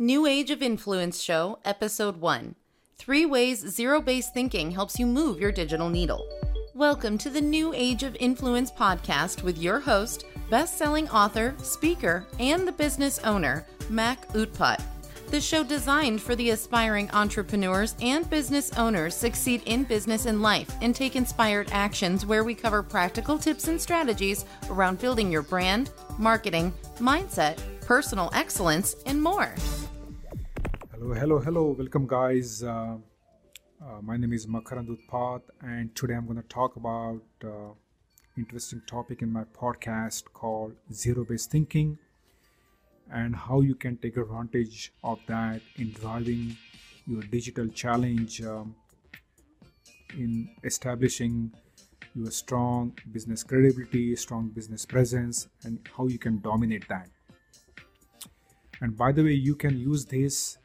New Age of Influence Show, Episode 1 Three Ways Zero Based Thinking Helps You Move Your Digital Needle. Welcome to the New Age of Influence podcast with your host, best selling author, speaker, and the business owner, Mac Utpat. The show designed for the aspiring entrepreneurs and business owners succeed in business and life and take inspired actions where we cover practical tips and strategies around building your brand, marketing, mindset, personal excellence, and more. Hello, hello, hello. Welcome, guys. Uh, uh, my name is Makarand Utpat, and today I'm going to talk about uh, interesting topic in my podcast called zero-based thinking and how you can take advantage of that in driving your digital challenge um, in establishing your strong business credibility, strong business presence, and how you can dominate that. And by the way, you can use this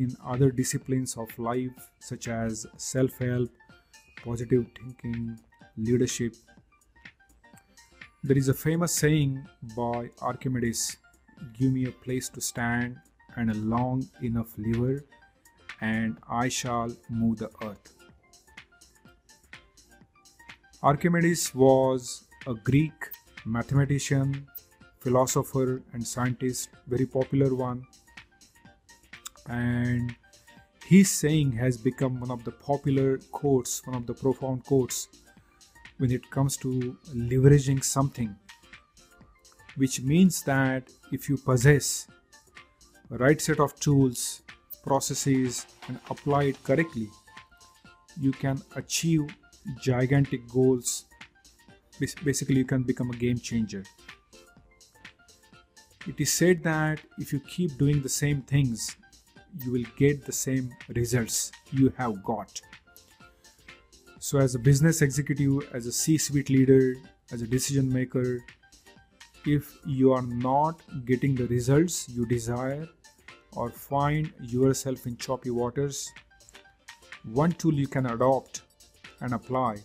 in other disciplines of life, such as self help, positive thinking, leadership. There is a famous saying by Archimedes Give me a place to stand and a long enough lever, and I shall move the earth. Archimedes was a Greek mathematician, philosopher, and scientist, very popular one. And his saying has become one of the popular quotes, one of the profound quotes when it comes to leveraging something which means that if you possess a right set of tools, processes, and apply it correctly, you can achieve gigantic goals. Basically, you can become a game changer. It is said that if you keep doing the same things, you will get the same results you have got. So, as a business executive, as a C suite leader, as a decision maker, if you are not getting the results you desire or find yourself in choppy waters, one tool you can adopt and apply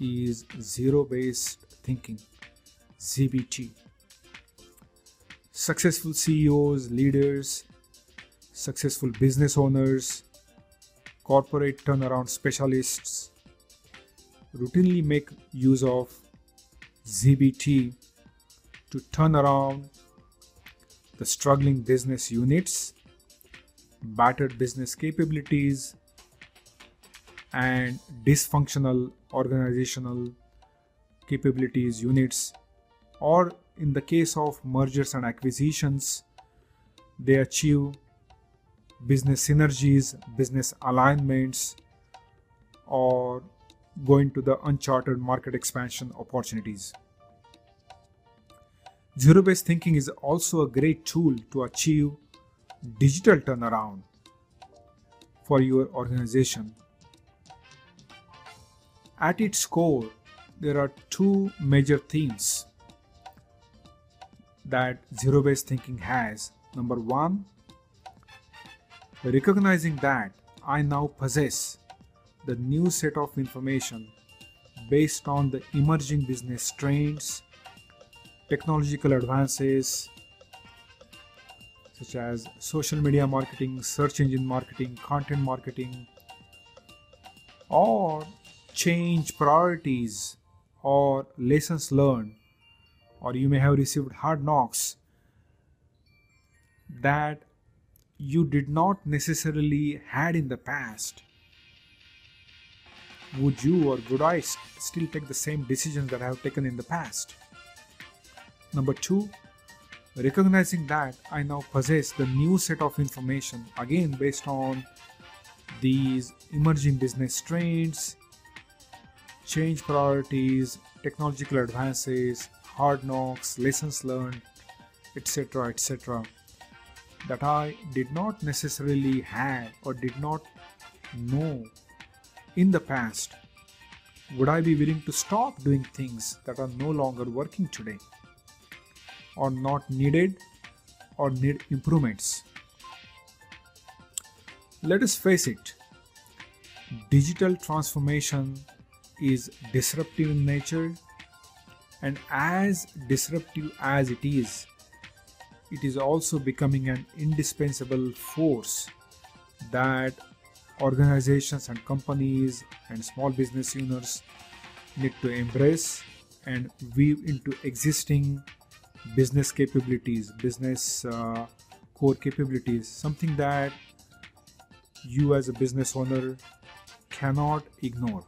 is zero based thinking ZBT. Successful CEOs, leaders, successful business owners, corporate turnaround specialists routinely make use of ZBT to turn around the struggling business units, battered business capabilities, and dysfunctional organizational capabilities units, or in the case of mergers and acquisitions, they achieve business synergies, business alignments, or going to the uncharted market expansion opportunities. Zero based thinking is also a great tool to achieve digital turnaround for your organization. At its core, there are two major themes that zero based thinking has. Number one, recognizing that I now possess the new set of information based on the emerging business trends technological advances such as social media marketing, search engine marketing, content marketing, or change priorities or lessons learned, or you may have received hard knocks that you did not necessarily had in the past would you or would i still take the same decisions that i have taken in the past Number two, recognizing that I now possess the new set of information again based on these emerging business trends, change priorities, technological advances, hard knocks, lessons learned, etc. etc. that I did not necessarily have or did not know in the past. Would I be willing to stop doing things that are no longer working today? or not needed or need improvements. Let us face it, digital transformation is disruptive in nature, and as disruptive as it is, it is also becoming an indispensable force that organizations and companies and small business owners need to embrace and weave into existing business capabilities, business uh, core capabilities, something that you as a business owner cannot ignore.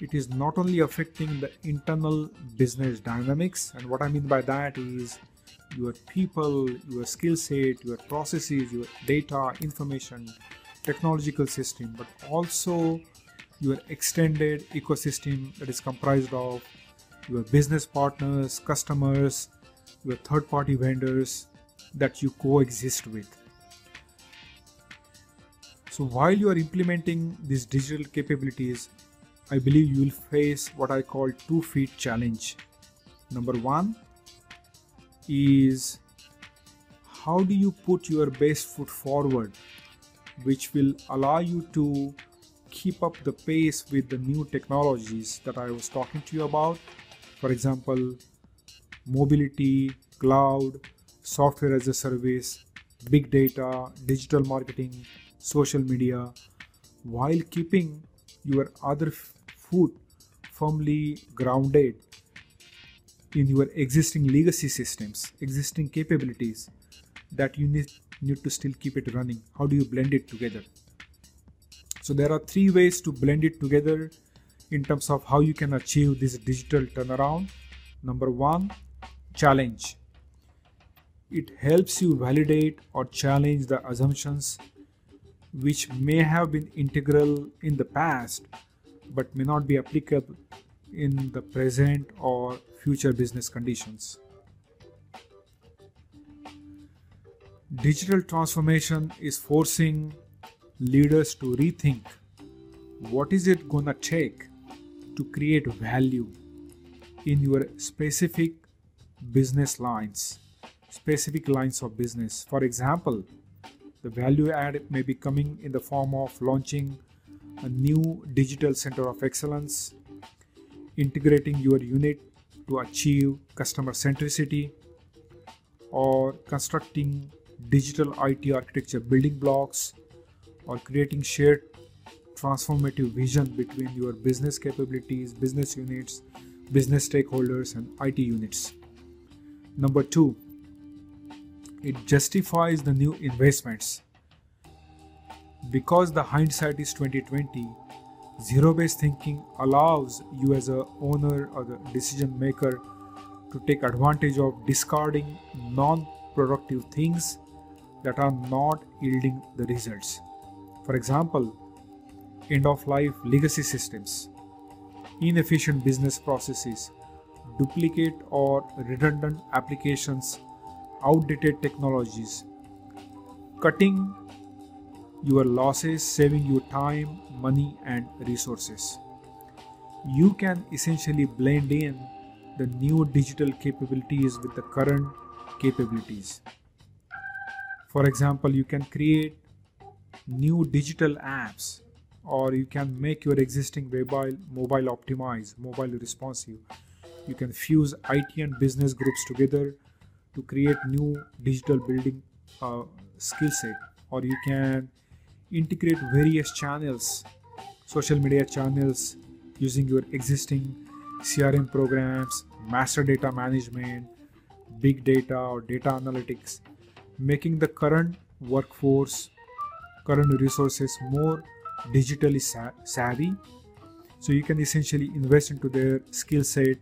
It is not only affecting the internal business dynamics, and what I mean by that is your people, your skill set, your processes, your data, information, technological system, but also your extended ecosystem that is comprised of your business partners, customers, your third party vendors that you coexist with. So, while you are implementing these digital capabilities, I believe you will face what I call two feet challenge. Number one is how do you put your best foot forward, which will allow you to keep up the pace with the new technologies that I was talking to you about. For example, mobility, cloud, software as a service, big data, digital marketing, social media, while keeping your other foot firmly grounded in your existing legacy systems, existing capabilities that you need, need to still keep it running. How do you blend it together? So there are three ways to blend it together in terms of how you can achieve this digital turnaround. Number one, challenge. It helps you validate or challenge the assumptions which may have been integral in the past but may not be applicable in the present or future business conditions. Digital transformation is forcing leaders to rethink what is it gonna take to create value in your specific business lines specific lines of business for example the value add may be coming in the form of launching a new digital center of excellence integrating your unit to achieve customer centricity or constructing digital IT architecture building blocks or creating shared transformative vision between your business capabilities, business units, business stakeholders, and IT units. Number two, it justifies the new investments. Because the hindsight is 2020, zero-based thinking allows you as a owner or the decision maker to take advantage of discarding non-productive things that are not yielding the results. For example, end of life legacy systems, inefficient business processes, duplicate or redundant applications, outdated technologies, cutting your losses, saving you time, money, and resources. You can essentially blend in the new digital capabilities with the current capabilities. For example, you can create new digital apps or you can make your existing mobile mobile optimized mobile responsive you can fuse IT and business groups together to create new digital building uh, skill set or you can integrate various channels social media channels using your existing crm programs master data management big data or data analytics making the current workforce current resources more digitally savvy. So you can essentially invest into their skill set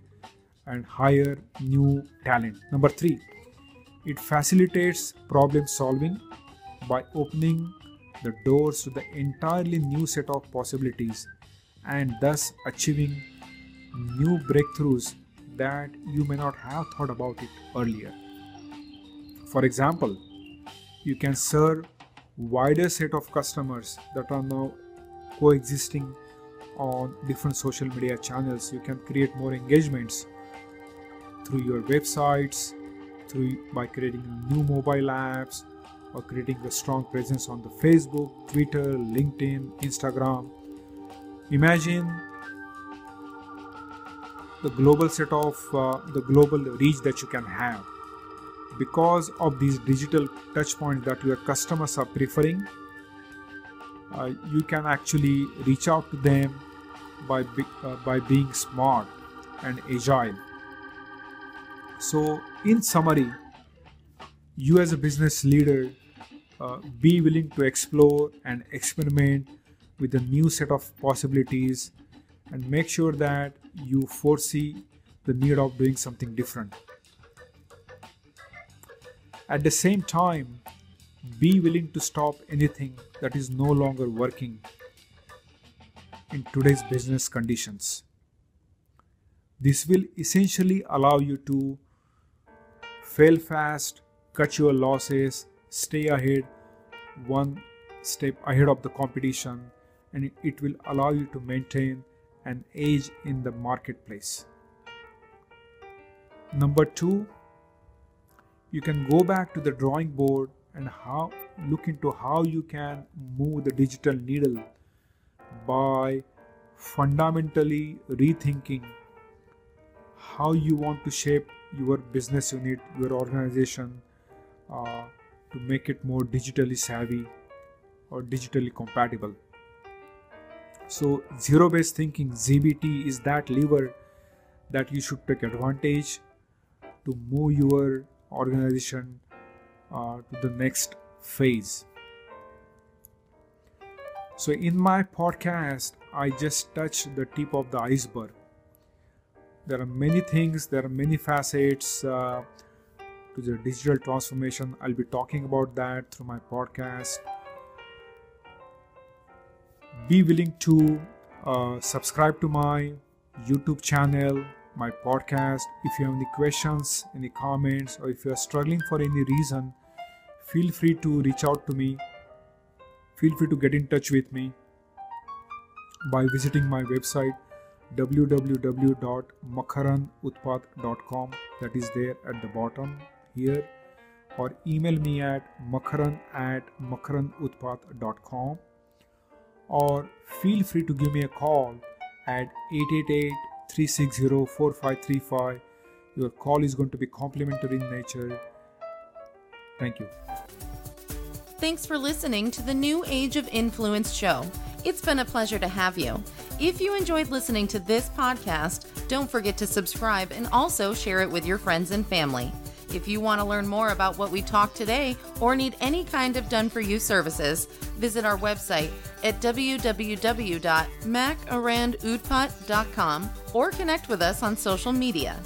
and hire new talent. Number 3 it facilitates problem solving by opening the doors to the entirely new set of possibilities and thus achieving new breakthroughs that you may not have thought about it earlier. For example you can serve wider set of customers that are now coexisting on different social media channels. You can create more engagements through your websites through by creating new mobile apps or creating a strong presence on the facebook twitter linkedin instagram imagine the global set of uh, the global reach that you can have because of these digital touchpoints that your customers are preferring, uh, you can actually reach out to them by, be, uh, by being smart and agile. So, in summary, you as a business leader uh, be willing to explore and experiment with a new set of possibilities and make sure that you foresee the need of doing something different. At the same time, be willing to stop anything that is no longer working in today's business conditions. This will essentially allow you to fail fast, cut your losses, stay ahead, one step ahead of the competition, and it will allow you to maintain an edge in the marketplace. Number two, you can go back to the drawing board and how look into how you can move the digital needle by fundamentally rethinking how you want to shape your business unit, your organization uh, to make it more digitally savvy or digitally compatible. So, zero based thinking, ZBT, is that lever that you should take advantage to move your organization uh, to the next phase. So, in my podcast, I just touched the tip of the iceberg. There are many things, there are many facets uh, the digital transformation. I'll be talking about that through my podcast. Be willing to uh, subscribe to my YouTube channel, my podcast. If you have any questions, any comments, or if you are struggling for any reason, feel free to reach out to me. Feel free to get in touch with me by visiting my website www.makarandutpat.com that is there at the bottom here or email me at makarand at makarandutpat.com or feel free to give me a call at 888 360 4535 your call is going to be complimentary in nature thank you Thanks for listening to the New Age of Influence show. It's been a pleasure to have you. If you enjoyed listening to this podcast, don't forget to subscribe and also share it with your friends and family. If you want to learn more about what we talked today or need any kind of done for you services, visit our website at www.makarandutpat.com or connect with us on social media.